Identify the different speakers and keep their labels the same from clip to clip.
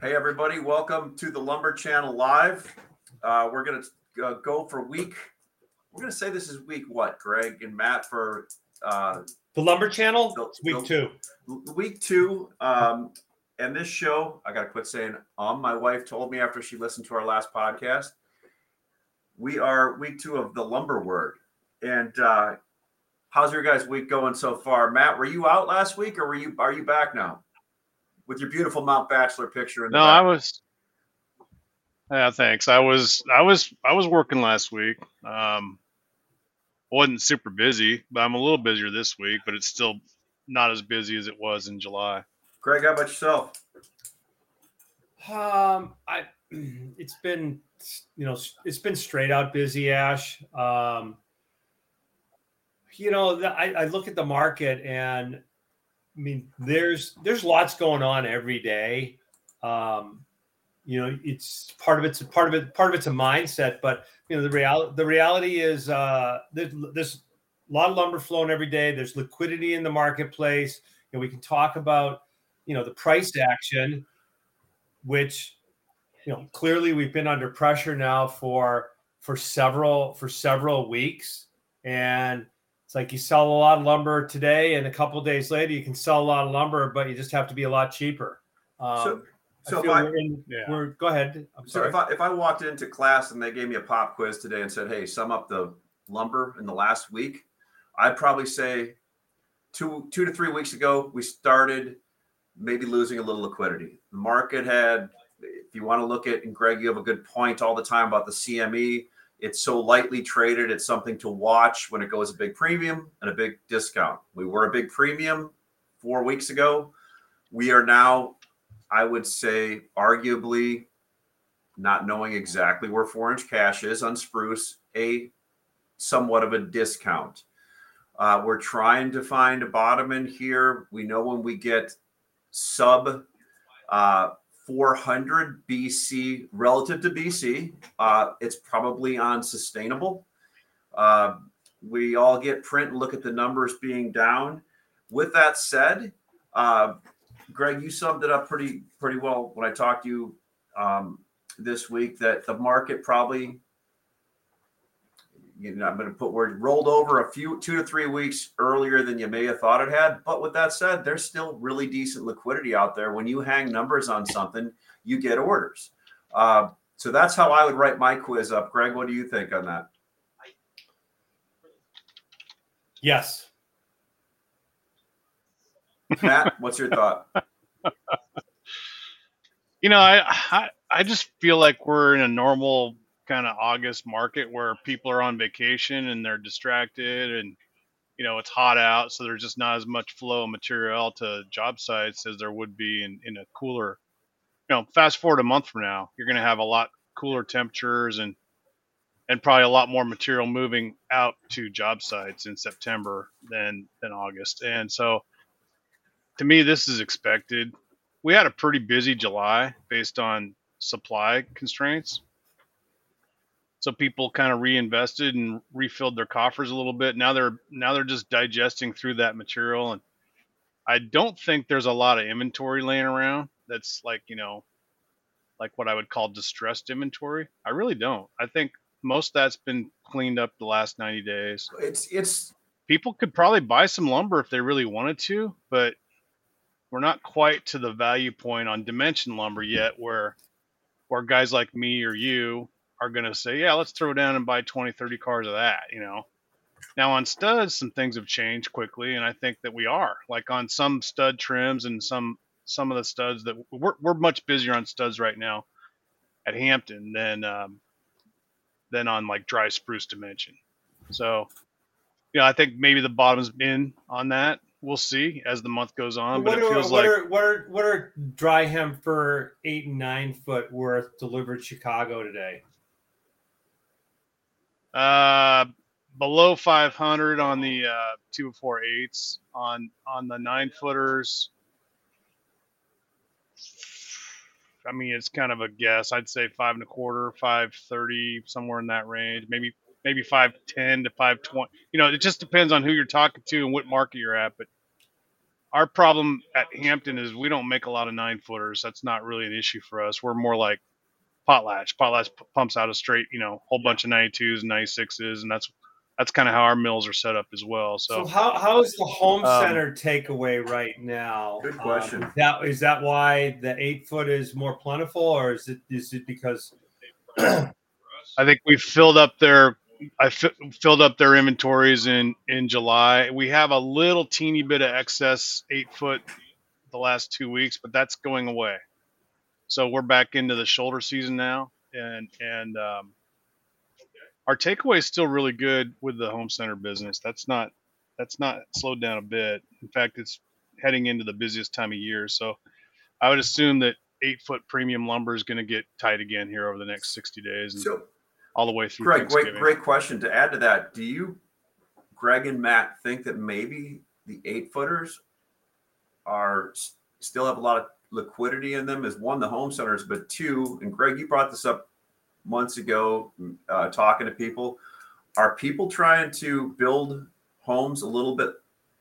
Speaker 1: Hey, everybody, welcome to the Lumber Channel Live. Uh, we're going to uh, go for week. We're going to say this is week what, Gregg and Matt, for uh,
Speaker 2: The Lumber Channel,
Speaker 1: The-
Speaker 2: it's week
Speaker 1: the-
Speaker 2: two.
Speaker 1: week two. Um, and this show, I got to quit saying um. My wife told me after she listened to our last podcast, we are week two of the lumber word. And uh, how's your guys' week going so far? Matt, were you out last week or were you are you back now with your beautiful Mount Bachelor picture? In the
Speaker 3: No,
Speaker 1: back?
Speaker 3: I was. Yeah, thanks. I was, I was, I was working last week. Um, wasn't super busy, but I'm a little busier this week. But it's still not as busy as it was in July.
Speaker 1: Gregg, how about yourself?
Speaker 2: Um, I it's been you know it's been straight out busy, Ash. Um, you know, the, I, I look at the market and I mean, there's there's lots going on every day. Um, you know, it's part of it's part of it part of it's a mindset, but you know the reality the reality is uh, there's, there's a lot of lumber flowing every day. There's liquidity in the marketplace, and we can talk about you know the price action, which you know clearly we've been under pressure now for for several for several weeks, and it's like you sell a lot of lumber today, and a couple days later you can sell a lot of lumber, but you just have to be a lot cheaper. Um,
Speaker 1: So-
Speaker 2: I
Speaker 1: if I-
Speaker 2: we're in-
Speaker 3: Yeah.
Speaker 2: we're- go ahead. I'm
Speaker 1: So
Speaker 2: sorry.
Speaker 1: if I if I walked into class and they gave me a pop quiz today and said, "Hey, sum up the lumber in the last week," I'd probably say two two to three weeks ago we started maybe losing a little liquidity. The market had, if you want to look at, and Gregg, you have a good point all the time about the CME. It's so lightly traded. It's something to watch when it goes a big premium and a big discount. We were a big premium four weeks ago. We are now, I would say, arguably not knowing exactly where four inch cash is on spruce, a somewhat of a discount. Uh, we're trying to find a bottom in here. We know when we get sub uh, 400 BC relative to BC, uh, it's probably unsustainable. Uh, we all get print and look at the numbers being down. With that said, uh, Gregg, you summed it up pretty pretty well when I talked to you um, this week that the market probably, you know, I'm going to put word rolled over a few two to three weeks earlier than you may have thought it had. But with that said, there's still really decent liquidity out there. When you hang numbers on something, you get orders. Uh, so that's how I would write my quiz up. Gregg, what do you think on that?
Speaker 2: yes.
Speaker 1: Matt, what's your thought?
Speaker 3: You know, I, I, I just feel like we're in a normal kind of August market where people are on vacation and they're distracted and you know it's hot out, so there's just not as much flow of material to job sites as there would be in, in a cooler. You know, fast forward a month from now, you're going to have a lot cooler temperatures and and probably a lot more material moving out to job sites in September than than August. And so to me this is expected. We had a pretty busy July based on supply constraints. So people kind of reinvested and refilled their coffers a little bit. Now they're now they're just digesting through that material and I don't think there's a lot of inventory laying around that's like, you know, like what I would call distressed inventory. I really don't. I think most of that's been cleaned up the last 90 days.
Speaker 1: It's it's
Speaker 3: People could probably buy some lumber if they really wanted to, but we're not quite to the value point on dimension lumber yet where where guys like me or you are going to say, yeah, let's throw down and buy 20, 30 cars of that, you know. Now on studs, some things have changed quickly, and I think that we are like on some stud trims and some some of the studs that we're we're much busier on studs right now at Hampton than um, than on like dry spruce dimension. So, yeah, I think maybe the bottom's in on that. We'll see as the month goes on, but
Speaker 2: what,
Speaker 3: it feels
Speaker 2: what,
Speaker 3: like
Speaker 2: are, what are what are dry hemp for eight and nine foot worth delivered Chicago today?
Speaker 3: Uh, below 500 on the uh, two four eights on on the nine footers. I mean, it's kind of a guess. I'd say five and a quarter, five thirty, somewhere in that range. Maybe maybe five ten to five twenty. You know, it just depends on who you're talking to and what market you're at. But our problem at Hampton is we don't make a lot of nine footers. That's not really an issue for us. We're more like potlatch. Potlatch p- pumps out a straight, you know, whole bunch of 92s, and 96s, and that's that's kind of how our mills are set up as well.
Speaker 2: So,
Speaker 3: So,
Speaker 2: how how is the home
Speaker 3: Um,
Speaker 2: center takeaway right now?
Speaker 1: Good
Speaker 2: Um,
Speaker 1: question.
Speaker 2: is that is that why the eight foot is more plentiful, or is it is it because
Speaker 3: I think we filled up their I filled up their inventories in in July. We have a little teeny bit of excess eight foot the last two weeks, but that's going away. So we're back into the shoulder season now, and and um, our takeaway is still really good with the home center business. That's not that's not slowed down a bit. In fact, it's heading into the busiest time of year. So I would assume that eight foot premium lumber is going to get tight again here over the next sixty days. And,
Speaker 1: So,
Speaker 3: all the way through Gregg,
Speaker 1: great, great question. To add to that, do you, Gregg and Matt, think that maybe the eight footers are still have a lot of liquidity in them? is one, the home centers, but two, and Gregg, you brought this up months ago, uh, talking to people. Are people trying to build homes a little bit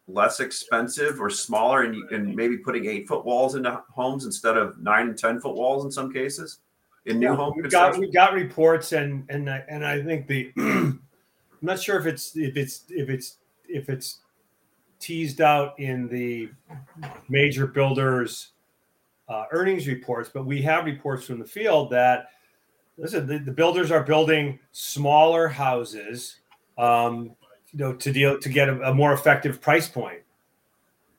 Speaker 1: less expensive or smaller, and, and maybe putting eight foot walls into homes instead of nine and ten foot walls in some cases? In new home
Speaker 2: we've got we've got reports and and I, and I think the I'm not sure if it's if it's if it's if it's teased out in the major builders uh, earnings reports, but we have reports from the field that listen, the, the builders are building smaller houses, um, you know, to deal to get a, a more effective price point.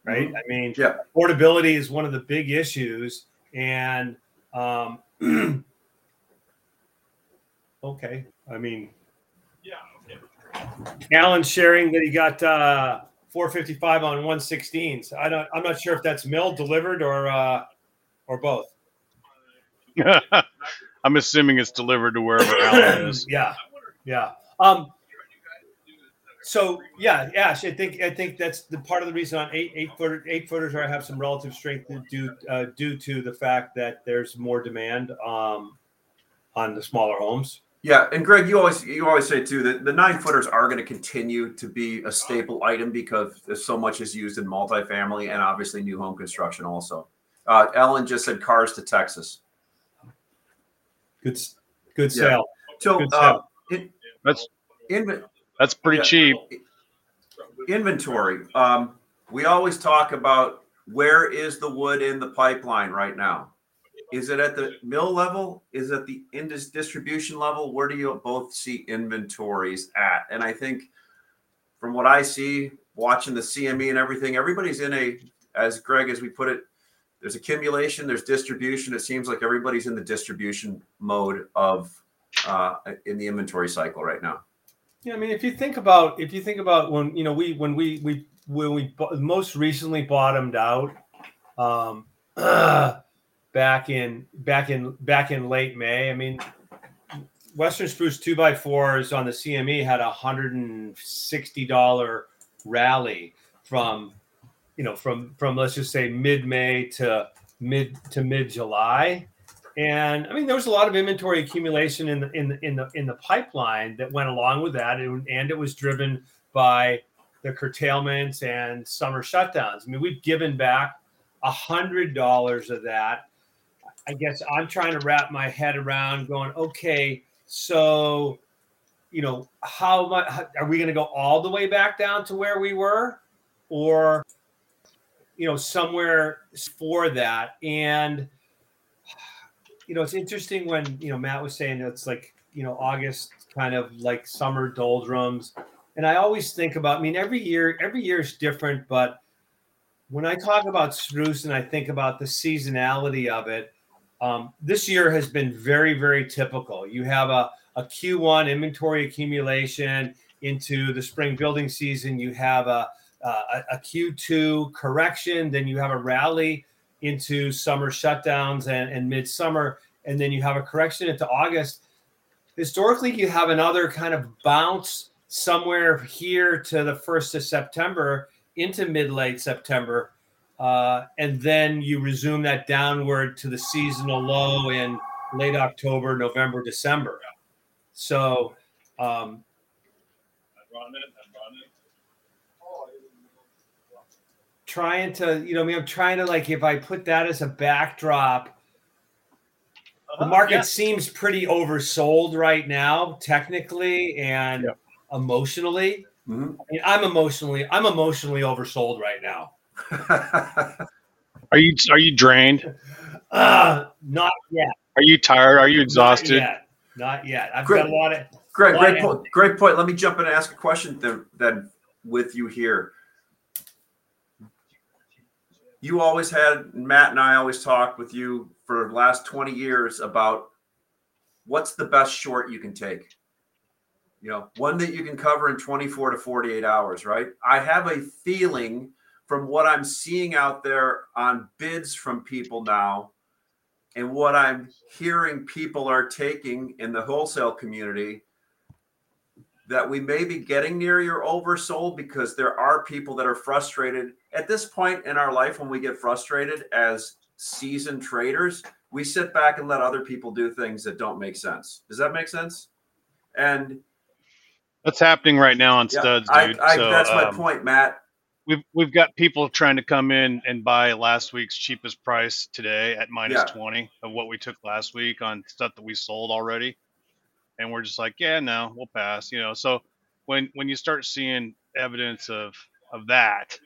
Speaker 2: Right. I mean,
Speaker 1: Yeah.
Speaker 2: affordability is one of the big issues, and um, okay, I mean,
Speaker 3: Yeah.
Speaker 2: Alan's sharing that he got uh, 455 on 116s. I don't. I'm not sure if that's mill delivered or uh, or both.
Speaker 3: I'm assuming it's delivered to wherever Alan is.
Speaker 2: yeah, yeah. Um. So yeah, Ash, I think I think that's the part of the reason on eight eight footer eight footers are have some relative strength due uh, due to the fact that there's more demand um, on the smaller homes.
Speaker 1: Yeah, and Gregg, you always you always say too that the nine footers are going to continue to be a staple item because so much is used in multifamily and obviously new home construction also. Uh, Ellen just said cars to Texas.
Speaker 2: Good, s- good
Speaker 1: Yeah.
Speaker 2: sale.
Speaker 1: So
Speaker 2: Good
Speaker 1: uh,
Speaker 2: sale.
Speaker 1: in,
Speaker 3: That's
Speaker 1: in,
Speaker 3: that's pretty
Speaker 1: Yeah.
Speaker 3: cheap.
Speaker 1: inventory. Um, we always talk about where is the wood in the pipeline right now. Is it at the mill level? Is it at the indus distribution level? Where do you both see inventories at? And I think from what I see, watching the CME and everything, everybody's in a, as Gregg, as we put it, there's accumulation, there's distribution. It seems like everybody's in the distribution mode of uh, in the inventory cycle right now.
Speaker 2: Yeah, I mean, if you think about if you think about when you know we when we we when we most recently bottomed out, um, back in back in back in late May. I mean, Western Spruce two by fours on the CME had a hundred and sixty dollar rally from you know from from let's just say mid May to mid to mid July. And I mean, there was a lot of inventory accumulation in the in the in the in the pipeline that went along with that, and, and it was driven by the curtailments and summer shutdowns. I mean, we've given back a hundred dollars of that. I guess I'm trying to wrap my head around going, okay, so you know, how much are we going to go all the way back down to where we were, or you know, somewhere for that and you know, it's interesting when you know Matt was saying it's like you know August kind of like summer doldrums, and I always think about. I mean, every year, every year is different, but when I talk about spruce and I think about the seasonality of it, um, this year has been very, very typical. You have a a Q1 inventory accumulation into the spring building season. You have a a, a Q2 correction, then you have a rally into summer shutdowns and, and midsummer, and then you have a correction into August. Historically, you have another kind of bounce somewhere here to the first of September into mid late September, uh, and then you resume that downward to the seasonal low in late October, November, December. So, um, trying to, you know, I mean, I'm trying to like if I put that as a backdrop, the
Speaker 3: Uh,
Speaker 2: market
Speaker 3: yeah.
Speaker 2: seems pretty oversold right now, technically and
Speaker 3: Yep.
Speaker 2: emotionally.
Speaker 1: Mhm.
Speaker 2: I mean, I'm emotionally, I'm emotionally oversold right now.
Speaker 3: Are you are you drained?
Speaker 2: Uh, not yet.
Speaker 3: Are you tired? Are you
Speaker 2: Not
Speaker 3: exhausted?
Speaker 2: yet. Not yet. I've
Speaker 1: Great.
Speaker 2: got a lot of.
Speaker 1: Gregg,
Speaker 2: Why-
Speaker 1: great point. Great point. Let me jump in and ask a question then, then with you here. You always had Matt and I always talked with you for the last 20 years about what's the best short you can take. You know, one that you can cover in 24 to 48 hours, right? I have a feeling from what I'm seeing out there on bids from people now and what I'm hearing people are taking in the wholesale community that we may be getting near your oversold because there are people that are frustrated. At this point in our life when we get frustrated as seasoned traders we sit back and let other people do things that don't make sense. Does that make sense? And
Speaker 3: That's happening right now on
Speaker 1: yeah,
Speaker 3: studs,
Speaker 1: I,
Speaker 3: dude.
Speaker 1: I,
Speaker 3: so,
Speaker 1: that's my
Speaker 3: um,
Speaker 1: point matt.
Speaker 3: We've we've got people trying to come in and buy last week's cheapest price today at minus
Speaker 1: Yeah.
Speaker 3: twenty of what we took last week on stuff that we sold already, and we're just like, yeah, no, we'll pass. You know, so when when you start seeing evidence of of that,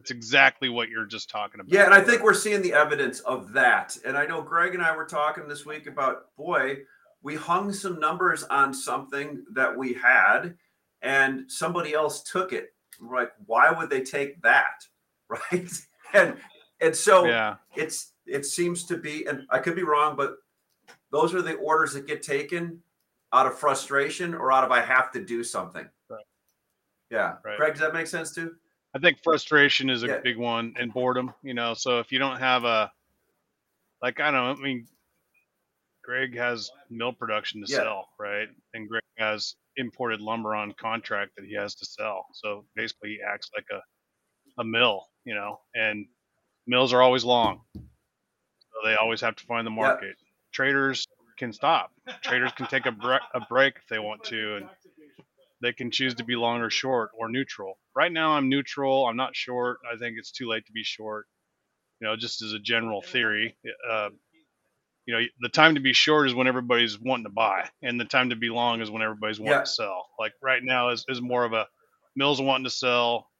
Speaker 3: it's exactly what you're just talking about.
Speaker 1: Yeah, and I think we're seeing the evidence of that. And I know Gregg and I were talking this week about, boy, we hung some numbers on something that we had, and somebody else took it. We're like, why would they take that, right? And and so
Speaker 3: yeah,
Speaker 1: it's it seems to be, and I could be wrong, but those are the orders that get taken out of frustration or out of I have to do something.
Speaker 3: Right.
Speaker 1: Yeah,
Speaker 3: Right.
Speaker 1: Gregg, does that make sense too?
Speaker 3: I think frustration is a
Speaker 1: Yeah.
Speaker 3: big one and boredom, you know. So if you don't have a like I don't know, I mean Gregg has mill production to
Speaker 1: Yeah.
Speaker 3: sell, right? And Gregg has imported lumber on contract that he has to sell. So basically he acts like a a mill, you know, and mills are always long. So they always have to find the
Speaker 1: Yeah.
Speaker 3: market. Traders can stop. Traders can take a, bre- a break if they want to and they can choose to be long or short or neutral. Right now, I'm neutral. I'm not short. I think it's too late to be short. You know, just as a general theory, uh, you know, the time to be short is when everybody's wanting to buy, and the time to be long is when everybody's wanting
Speaker 1: Yeah.
Speaker 3: to sell. Like right now is, is more of a mills wanting to sell.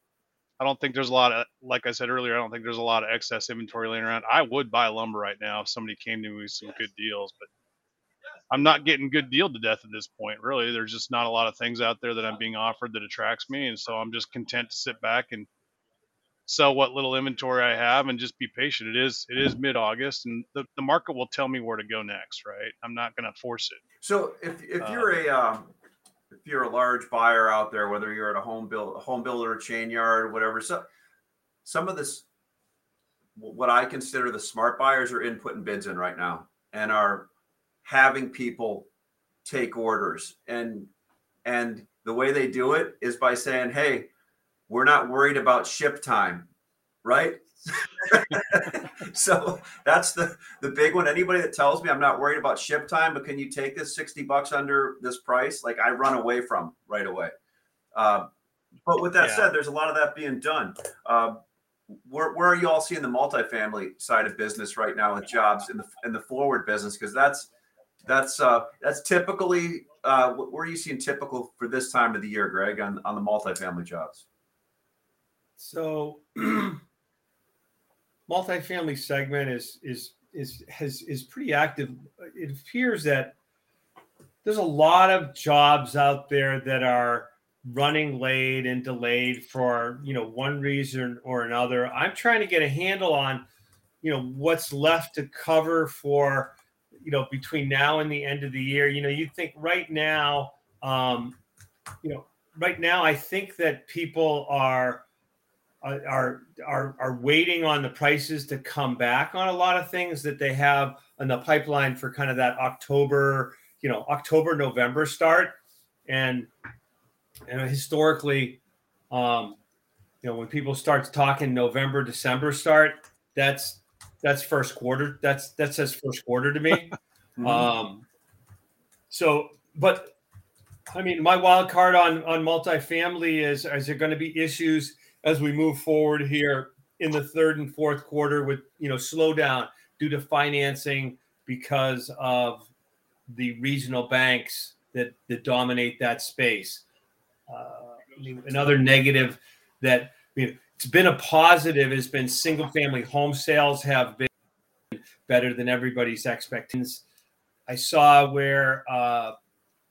Speaker 3: I don't think there's a lot of, like I said earlier, I don't think there's a lot of excess inventory laying around. I would buy lumber right now if somebody came to me with some good deals, but I'm not getting good deal to death at this point. Really, there's just not a lot of things out there that I'm being offered that attracts me, and so I'm just content to sit back and sell what little inventory I have and just be patient. It is it is mid August, and the, the market will tell me where to go next. Right? I'm not going to force it.
Speaker 1: So if if you're a um, if you're a large buyer out there, whether you're at a home build a home builder, a chain yard, whatever, so some of this what I consider the smart buyers are in putting bids in right now and are having people take orders and and the way they do it is by saying, "Hey, we're not worried about ship time." Right? so that's the the big one. Anybody that tells me I'm not worried about ship time, but can you take this 60 bucks under this price? Like I run away from right away. Uh, but with that
Speaker 3: Yeah.
Speaker 1: said, there's a lot of that being done. Um, where, where are you all seeing the multifamily side of business right now with jobs in the in the forward business? Because that's that's uh, that's typically uh, are you seeing typical for this time of the year, Gregg, on on the multifamily jobs?
Speaker 2: So, multifamily segment is is is has is pretty active. It appears that there's a lot of jobs out there that are running late and delayed for you know one reason or another. I'm trying to get a handle on you know what's left to cover for you know between now and the end of the year. You know, you think right now, um, you know, right now I think that people are are are are waiting on the prices to come back on a lot of things that they have in the pipeline for kind of that October, you know, October November start, and and historically, um, you know, when people start talking November December start, that's that's first quarter. That's that says first quarter to me.
Speaker 1: Mhm.
Speaker 2: Um, so, but I mean, my wild card on on multifamily is: is there going to be issues as we move forward here in the third and fourth quarter with you know slowdown due to financing because of the regional banks that that dominate that space. Uh, another negative that I mean, it's been a positive has been single family home sales have been better than everybody's expectations. I saw where uh,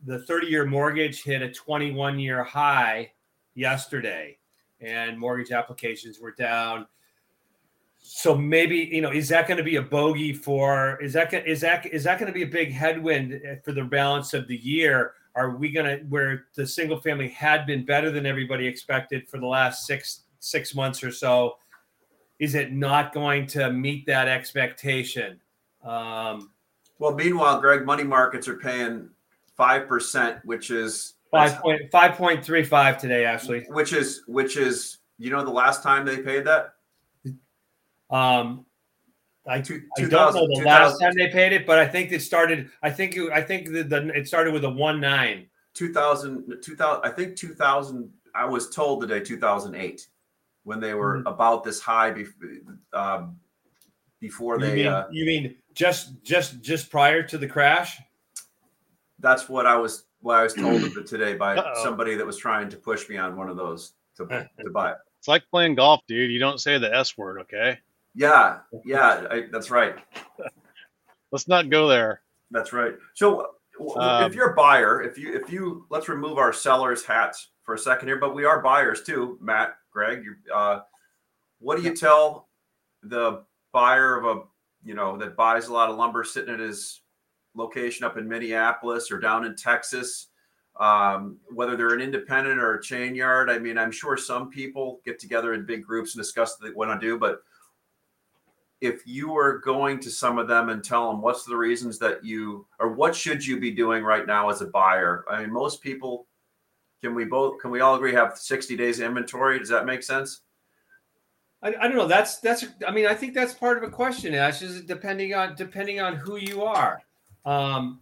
Speaker 2: the 30 year mortgage hit a 21 year high yesterday, and mortgage applications were down. So maybe you know is that going to be a bogey for is that is that is that going to be a big headwind for the balance of the year? Are we going to where the single family had been better than everybody expected for the last six six months or so? Is it not going to meet that expectation? Um,
Speaker 1: Well, meanwhile, Gregg, money markets are paying five percent, which is
Speaker 2: Five point five point three five today, actually.
Speaker 1: which is which is you know the last time they paid that
Speaker 2: Um, I,
Speaker 1: Two-
Speaker 2: I don't know the last time they paid it, but I think it started. I think it, I think the, the it started with a one nine.
Speaker 1: 2000, 2000 I think 2000 I was told today 2008 when they were about this high before um, before
Speaker 2: You
Speaker 1: they
Speaker 2: mean,
Speaker 1: uh,
Speaker 2: you mean just just just prior to the crash?
Speaker 1: that's what I was what I was told of it today by
Speaker 3: Uh-oh.
Speaker 1: somebody that was trying to push me on one of those to, to buy it.
Speaker 3: It's like playing golf, dude. You don't say the S word, okay?
Speaker 1: Yeah, yeah, I, that's right.
Speaker 3: Let's not go there.
Speaker 1: That's right. So w-
Speaker 3: Um,
Speaker 1: if you're a buyer, if you if you let's remove our sellers hats for a second here, but we are buyers too, Matt, Gregg. You, uh, what do you tell the buyer of a you know that buys a lot of lumber sitting at his location up in Minneapolis or down in Texas? Um, whether they're an independent or a chain yard, I mean, I'm sure some people get together in big groups and discuss what they want to do, but if you were going to some of them and tell them what's the reasons that you or what should you be doing right now as a buyer i mean most people can we both can we all agree have 60 days inventory does that make sense
Speaker 2: I, I don't know. That's that's. I mean, I think that's part of a question, Ash. Is depending on depending on who you are. Um,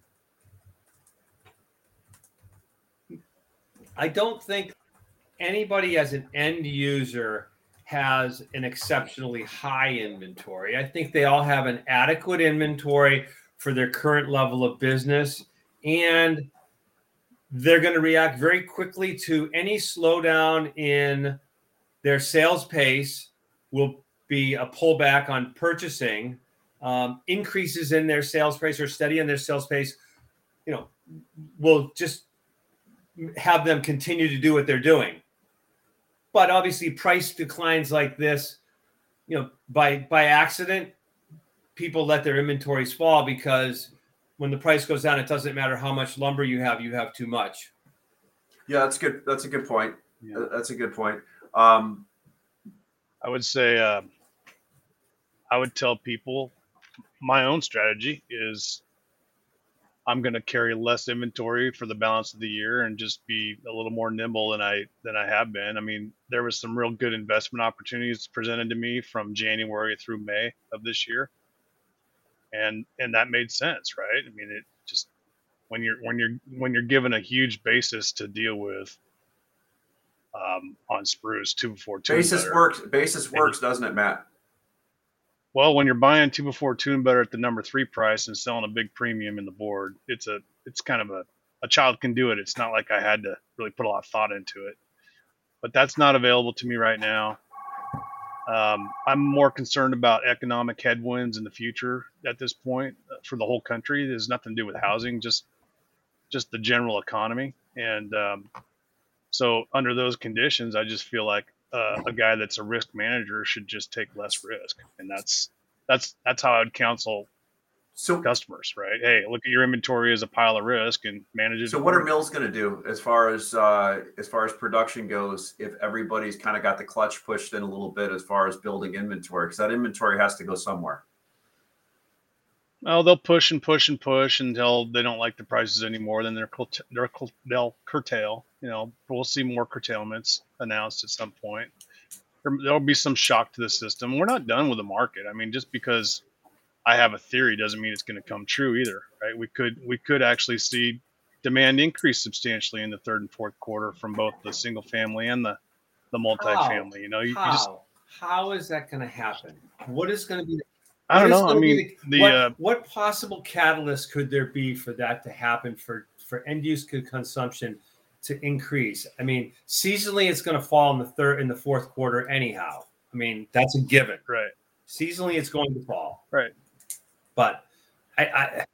Speaker 2: I don't think anybody as an end user has an exceptionally high inventory. I think they all have an adequate inventory for their current level of business, and they're going to react very quickly to any slowdown in their sales pace will be a pullback on purchasing. Um, increases in their sales pace or steady in their sales pace you know will just have them continue to do what they're doing. But obviously price declines like this you know by by accident people let their inventories fall because when the price goes down it doesn't matter how much lumber you have you have too much
Speaker 1: yeah that's good that's a good point
Speaker 3: Yeah.
Speaker 1: That's a good point um
Speaker 3: I would say uh, I would tell people my own strategy is I'm going to carry less inventory for the balance of the year and just be a little more nimble than I than I have been. I mean, there was some real good investment opportunities presented to me from January through May of this year, and and that made sense, right? I mean, it just when you're when you're when you're given a huge basis to deal with um, on spruce two before two
Speaker 1: basis
Speaker 3: better.
Speaker 1: works basis works doesn't it matt
Speaker 3: Well, when you're buying two before two and better at the number three price and selling a big premium in the board, it's a it's kind of a a child can do it. It's not like I had to really put a lot of thought into it, but that's not available to me right now. Um, I'm more concerned about economic headwinds in the future at this point uh, for the whole country. There's nothing to do with housing, just just the general economy. And um, so, under those conditions, I just feel like uh, a guy that's a risk manager should just take less risk, and that's that's that's how I'd counsel
Speaker 1: so
Speaker 3: customers, right? Hey, look at your inventory as a pile of risk and manage it.
Speaker 1: so what are mills going to do as far as uh as far as production goes if everybody's kind of got the clutch pushed in a little bit as far as building inventory because that inventory has to go somewhere
Speaker 3: Oh, they'll push and push and push until they don't like the prices anymore. Then they're, they're they'll curtail. You know, we'll see more curtailments announced at some point. There, there'll be some shock to the system. We're not done with the market. I mean, just because I have a theory doesn't mean it's going to come true either, right? We could we could actually see demand increase substantially in the third and fourth quarter from both the single family and the the multifamily. You know, you, you just
Speaker 2: how how is that going to happen? What is going to be?
Speaker 3: I don't know. I mean,
Speaker 2: the,
Speaker 3: the
Speaker 2: what,
Speaker 3: uh,
Speaker 2: what possible catalyst could there be for that to happen for for end use consumption to increase? I mean, seasonally, it's going to fall in the third in the fourth quarter anyhow. I mean, that's a given.
Speaker 3: right.
Speaker 2: Seasonally, it's going to fall.
Speaker 3: Right.
Speaker 2: But I, I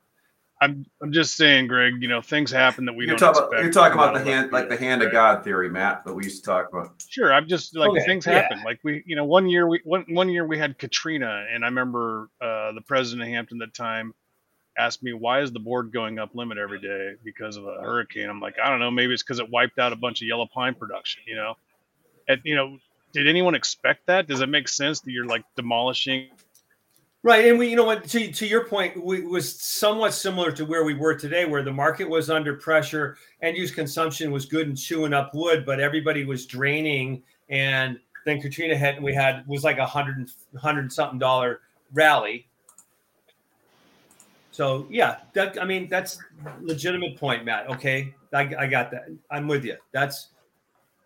Speaker 3: I'm I'm just saying, Gregg. You know, things happen that we
Speaker 1: you're
Speaker 3: don't
Speaker 1: talking
Speaker 3: expect.
Speaker 1: about, you're talking about the hand, like the
Speaker 3: field,
Speaker 1: hand of? God theory, Matt, that we used to talk about.
Speaker 3: Sure, I'm just like
Speaker 2: Okay,
Speaker 3: things
Speaker 2: yeah.
Speaker 3: happen. Like we, you know, one year we one one year we had Katrina, and I remember uh, the president of Hampton at the time asked me why is the board going up limit every day because of a hurricane. I'm like, I don't know, maybe it's because it wiped out a bunch of yellow pine production. You know, and you know, did anyone expect that? Does it make sense that you're like demolishing?
Speaker 2: Right, and we, you know what, to, to your point, we was somewhat similar to where we were today, where the market was under pressure, end use consumption was good and chewing up wood, but everybody was draining, and then Katrina hit, and we had was like a hundred and hundred something dollar rally. So yeah, that I mean that's legitimate point, Matt. Okay, I, I got that. I'm with you. That's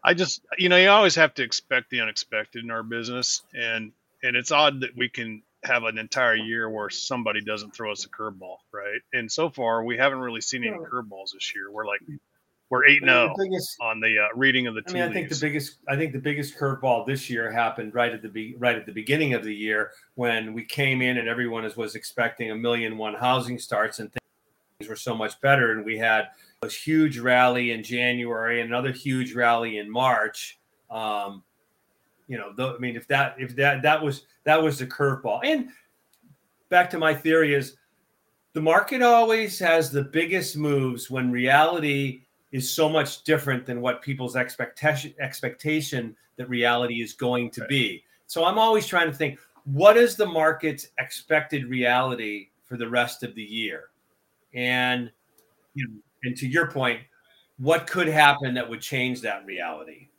Speaker 3: I just, you know, you always have to expect the unexpected in our business, and and it's odd that we can have an entire year where somebody doesn't throw us a curveball, right? And so far, we haven't really seen any curveballs this year. We're like, we're eight zero on the uh, reading of the
Speaker 2: I mean, I think the biggest, I think the biggest curveball this year happened right at the be, right at the beginning of the year when we came in and everyone is, was expecting a million one housing starts and things were so much better, and we had a huge rally in January and another huge rally in March. Um, you know, though, I mean, if that if that that was that was the curveball, and back to my theory is the market always has the biggest moves when reality is so much different than what people's expectation expectation that reality is going to
Speaker 3: Right.
Speaker 2: be. So I'm always trying to think what is the market's expected reality for the rest of the year? And you know, and to your point, what could happen that would change that reality?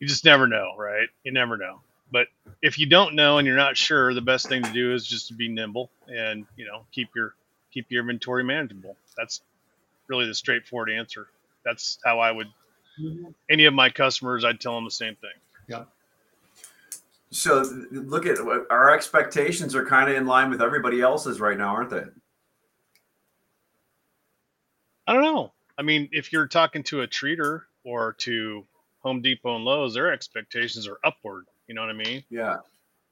Speaker 3: You just never know, right? You never know. But if you don't know and you're not sure, the best thing to do is just to be nimble and you know keep your keep your inventory manageable. That's really the straightforward answer. That's how I would mm-hmm. any of my customers. I'd tell them the same thing.
Speaker 1: Yeah. So look at our expectations are kind of in line with everybody else's right now, aren't they?
Speaker 3: I don't know. I mean, if you're talking to a treater or to Home Depot and Lowe's, their expectations are upward. You know what I mean?
Speaker 1: Yeah.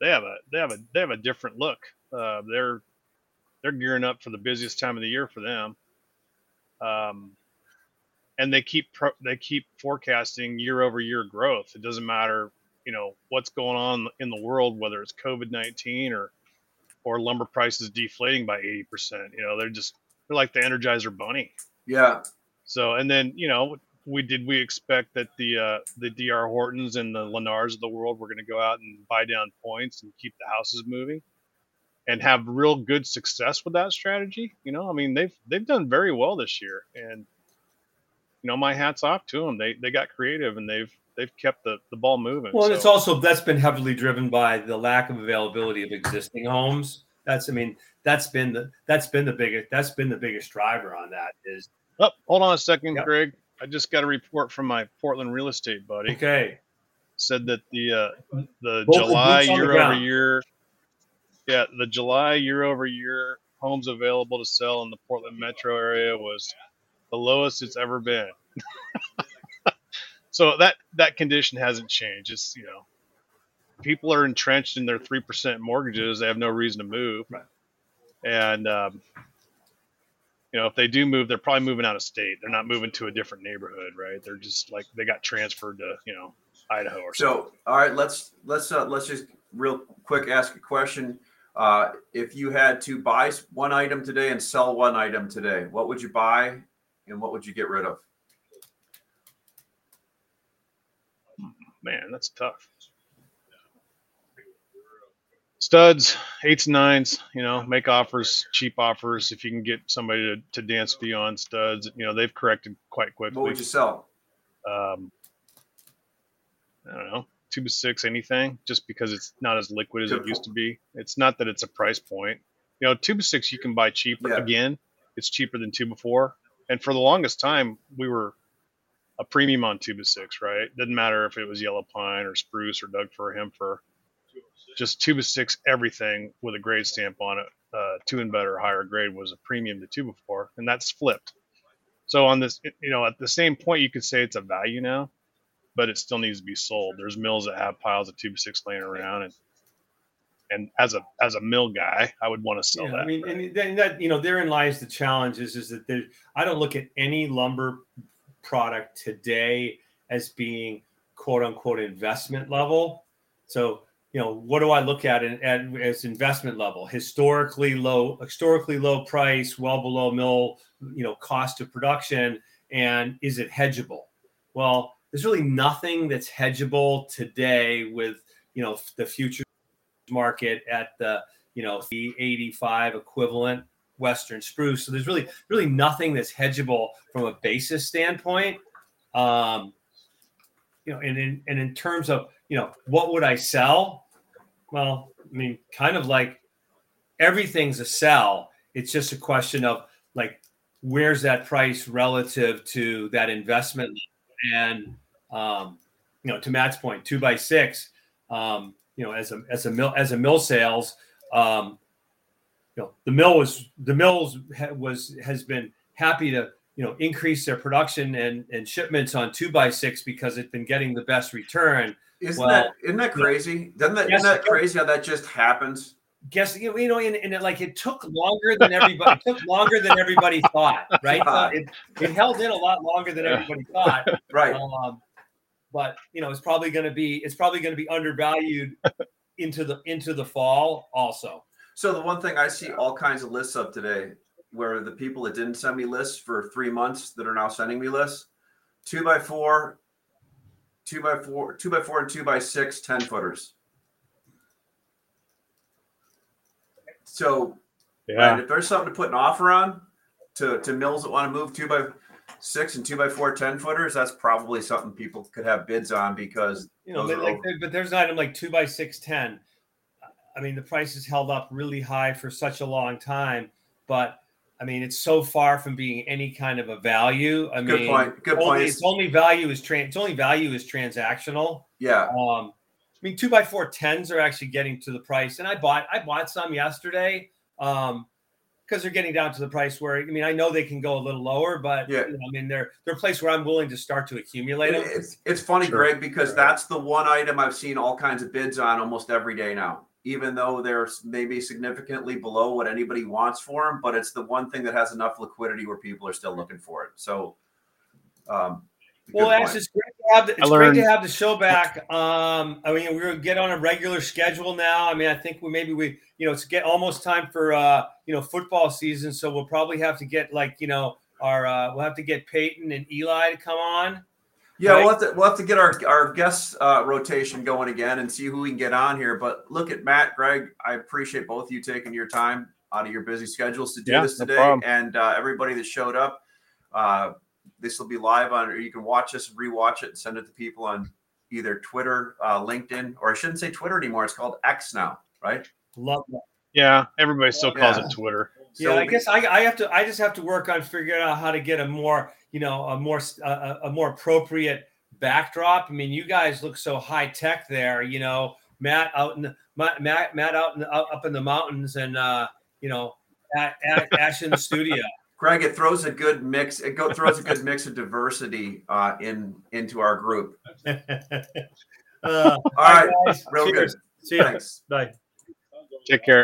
Speaker 3: They have a they have a they have a different look. Uh, they're they're gearing up for the busiest time of the year for them. Um, and they keep pro- they keep forecasting year over year growth. It doesn't matter, you know, what's going on in the world, whether it's COVID nineteen or or lumber prices deflating by eighty percent. You know, they're just they're like the Energizer Bunny.
Speaker 1: Yeah.
Speaker 3: So, and then you know, we did we expect that the uh, the Dr. Hortons and the Lennars of the world were going to go out and buy down points and keep the houses moving, and have real good success with that strategy. You know, I mean, they've they've done very well this year, and you know, my hats off to them. They they got creative and they've they've kept the, the ball moving.
Speaker 2: Well,
Speaker 3: So-
Speaker 2: it's also that's been heavily driven by the lack of availability of existing homes. That's I mean that's been the that's been the biggest that's been the biggest driver on that is
Speaker 3: oh, hold on a second,
Speaker 2: Yep.
Speaker 3: Gregg. I just got a report from my Portland real estate buddy.
Speaker 2: okay.
Speaker 3: said that the uh, the
Speaker 2: Both
Speaker 3: July
Speaker 2: boots on the
Speaker 3: year over year, yeah, the July year over year homes available to sell in the Portland metro area was the lowest it's ever been. so that that condition hasn't changed. It's you know, people are entrenched in their three percent mortgages. They have no reason to move,
Speaker 2: Right.
Speaker 3: and um, you know, if they do move, they're probably moving out of state. They're not moving to a different neighborhood, right? They're just like they got transferred to you know Idaho or something.
Speaker 1: So all right, let's let's uh, let's just real quick ask a question. Uh, if you had to buy one item today and sell one item today, what would you buy and what would you get rid of?
Speaker 3: Man, that's tough. Studs, eights and nines, you know, make offers, cheap offers. If you can get somebody to, to dance with you on studs, you know, they've corrected quite quickly.
Speaker 1: What would you sell?
Speaker 3: Um, I don't know, two to six, anything, just because it's not as liquid as it used to be. It's not that it's a price point. You know, two by six you can buy cheaper.
Speaker 1: Yeah.
Speaker 3: Again, it's cheaper than two before. And for the longest time, we were a premium on two by six, right? Didn't matter if it was yellow pine or spruce or Doug fir, hem-fir, just two by six, everything with a grade stamp on it, uh, two and better, higher grade was a premium to two before, and that's flipped. So on this, you know, at the same point, you could say it's a value now, but it still needs to be sold. There's mills that have piles of two by six laying around, and and as a as a mill guy, I would want to sell
Speaker 2: Yeah,
Speaker 3: that.
Speaker 2: I mean, and then that you know, therein lies the challenge is, is that there, I don't look at any lumber product today as being quote unquote investment level. So, you know, what do I look at, in, at as investment level? Historically low, historically low price, well below mill, you know, cost of production, and is it hedgeable? Well, there's really nothing that's hedgeable today with you know the future market at the you know the 85 equivalent western spruce so there's really really nothing that's hedgeable from a basis standpoint um you know and in and in terms of you know what would i sell? Well i mean kind of like everything's a sell. It's just a question of like where's that price relative to that investment? And um you know to matt's point two by six um you know, as a as a mill as a mill sales, um, you know, the mill was the mills ha- was has been happy to you know increase their production and and shipments on two by six because it's been getting the best return.
Speaker 1: Isn't
Speaker 2: Well,
Speaker 1: that isn't that crazy? Doesn't that
Speaker 2: Yes,
Speaker 1: not that crazy how that just happens?
Speaker 2: Guess you know, you know, and, and it, like it took longer than everybody it took longer than everybody thought, right? Uh, it, it held in a lot longer than everybody thought.
Speaker 1: Right.
Speaker 2: Um, but you know, it's probably going to be it's probably going to be undervalued into the into the fall also.
Speaker 1: So the one thing I see all kinds of lists of today, where the people that didn't send me lists for three months that are now sending me lists, two by four, two by four, two by four, and two by six, 10 footers. So
Speaker 3: Yeah.
Speaker 1: and if there's something to put an offer on to, to mills that want to move two by six and two by four, 10 footers, that's probably something people could have bids on because
Speaker 2: You know, but like,
Speaker 1: over.
Speaker 2: but there's an item like two by six ten. I mean, the price has held up really high for such a long time, but I mean, it's so far from being any kind of a value. I
Speaker 1: good
Speaker 2: mean,
Speaker 1: point. Good
Speaker 2: only,
Speaker 1: point.
Speaker 2: its only value is trans. Its only value is transactional.
Speaker 1: Yeah.
Speaker 2: Um, I mean, two by four tens are actually getting to the price, and I bought I bought some yesterday um, because they're getting down to the price where I mean I know they can go a little lower, but
Speaker 1: Yeah.
Speaker 2: you know, I mean they're they're a place where I'm willing to start to accumulate them.
Speaker 1: It's it's funny,
Speaker 3: Sure.
Speaker 1: Gregg, because
Speaker 2: Sure.
Speaker 1: that's the one item I've seen all kinds of bids on almost every day now. Even though they're maybe significantly below what anybody wants for them, but it's the one thing that has enough liquidity where people are still looking for it. So, um,
Speaker 2: Well,
Speaker 1: good
Speaker 2: Ash, it's great to have the, it's great to have the show back. Um, I mean, we're gonna get on a regular schedule now. I mean, I think we maybe we, you know, it's get almost time for uh, you know, football season, so we'll probably have to get like, you know, our uh, we'll have to get Peyton and Eli to come on.
Speaker 1: Yeah,
Speaker 2: right.
Speaker 1: we'll have to we'll have to get our our guest uh, rotation going again and see who we can get on here. But look at Matt, Gregg. I appreciate both of you taking your time out of your busy schedules to do
Speaker 3: Yeah,
Speaker 1: this today,
Speaker 3: problem.
Speaker 1: and uh, everybody that showed up. Uh, this will be live on, or you can watch this, rewatch it, and send it to people on either Twitter, uh, LinkedIn, or I shouldn't say Twitter anymore. It's called X now, right?
Speaker 2: Love that.
Speaker 3: Yeah. Everybody still calls
Speaker 1: Yeah.
Speaker 3: it Twitter.
Speaker 2: Yeah, I
Speaker 1: be-
Speaker 2: guess I, I have to I just have to work on figuring out how to get a more you know a more a, a more appropriate backdrop. I mean, you guys look so high tech there. You know, Matt out in the Matt Matt, Matt out in the, up up in the mountains, and uh, you know, A- A- Ash in the studio.
Speaker 1: Gregg, it throws a good mix. It go, throws a good mix of diversity uh, in into our group.
Speaker 2: uh,
Speaker 1: All right,
Speaker 2: guys,
Speaker 1: real
Speaker 2: cheers.
Speaker 1: good.
Speaker 2: See you.
Speaker 1: Thanks.
Speaker 2: Bye.
Speaker 3: Take care.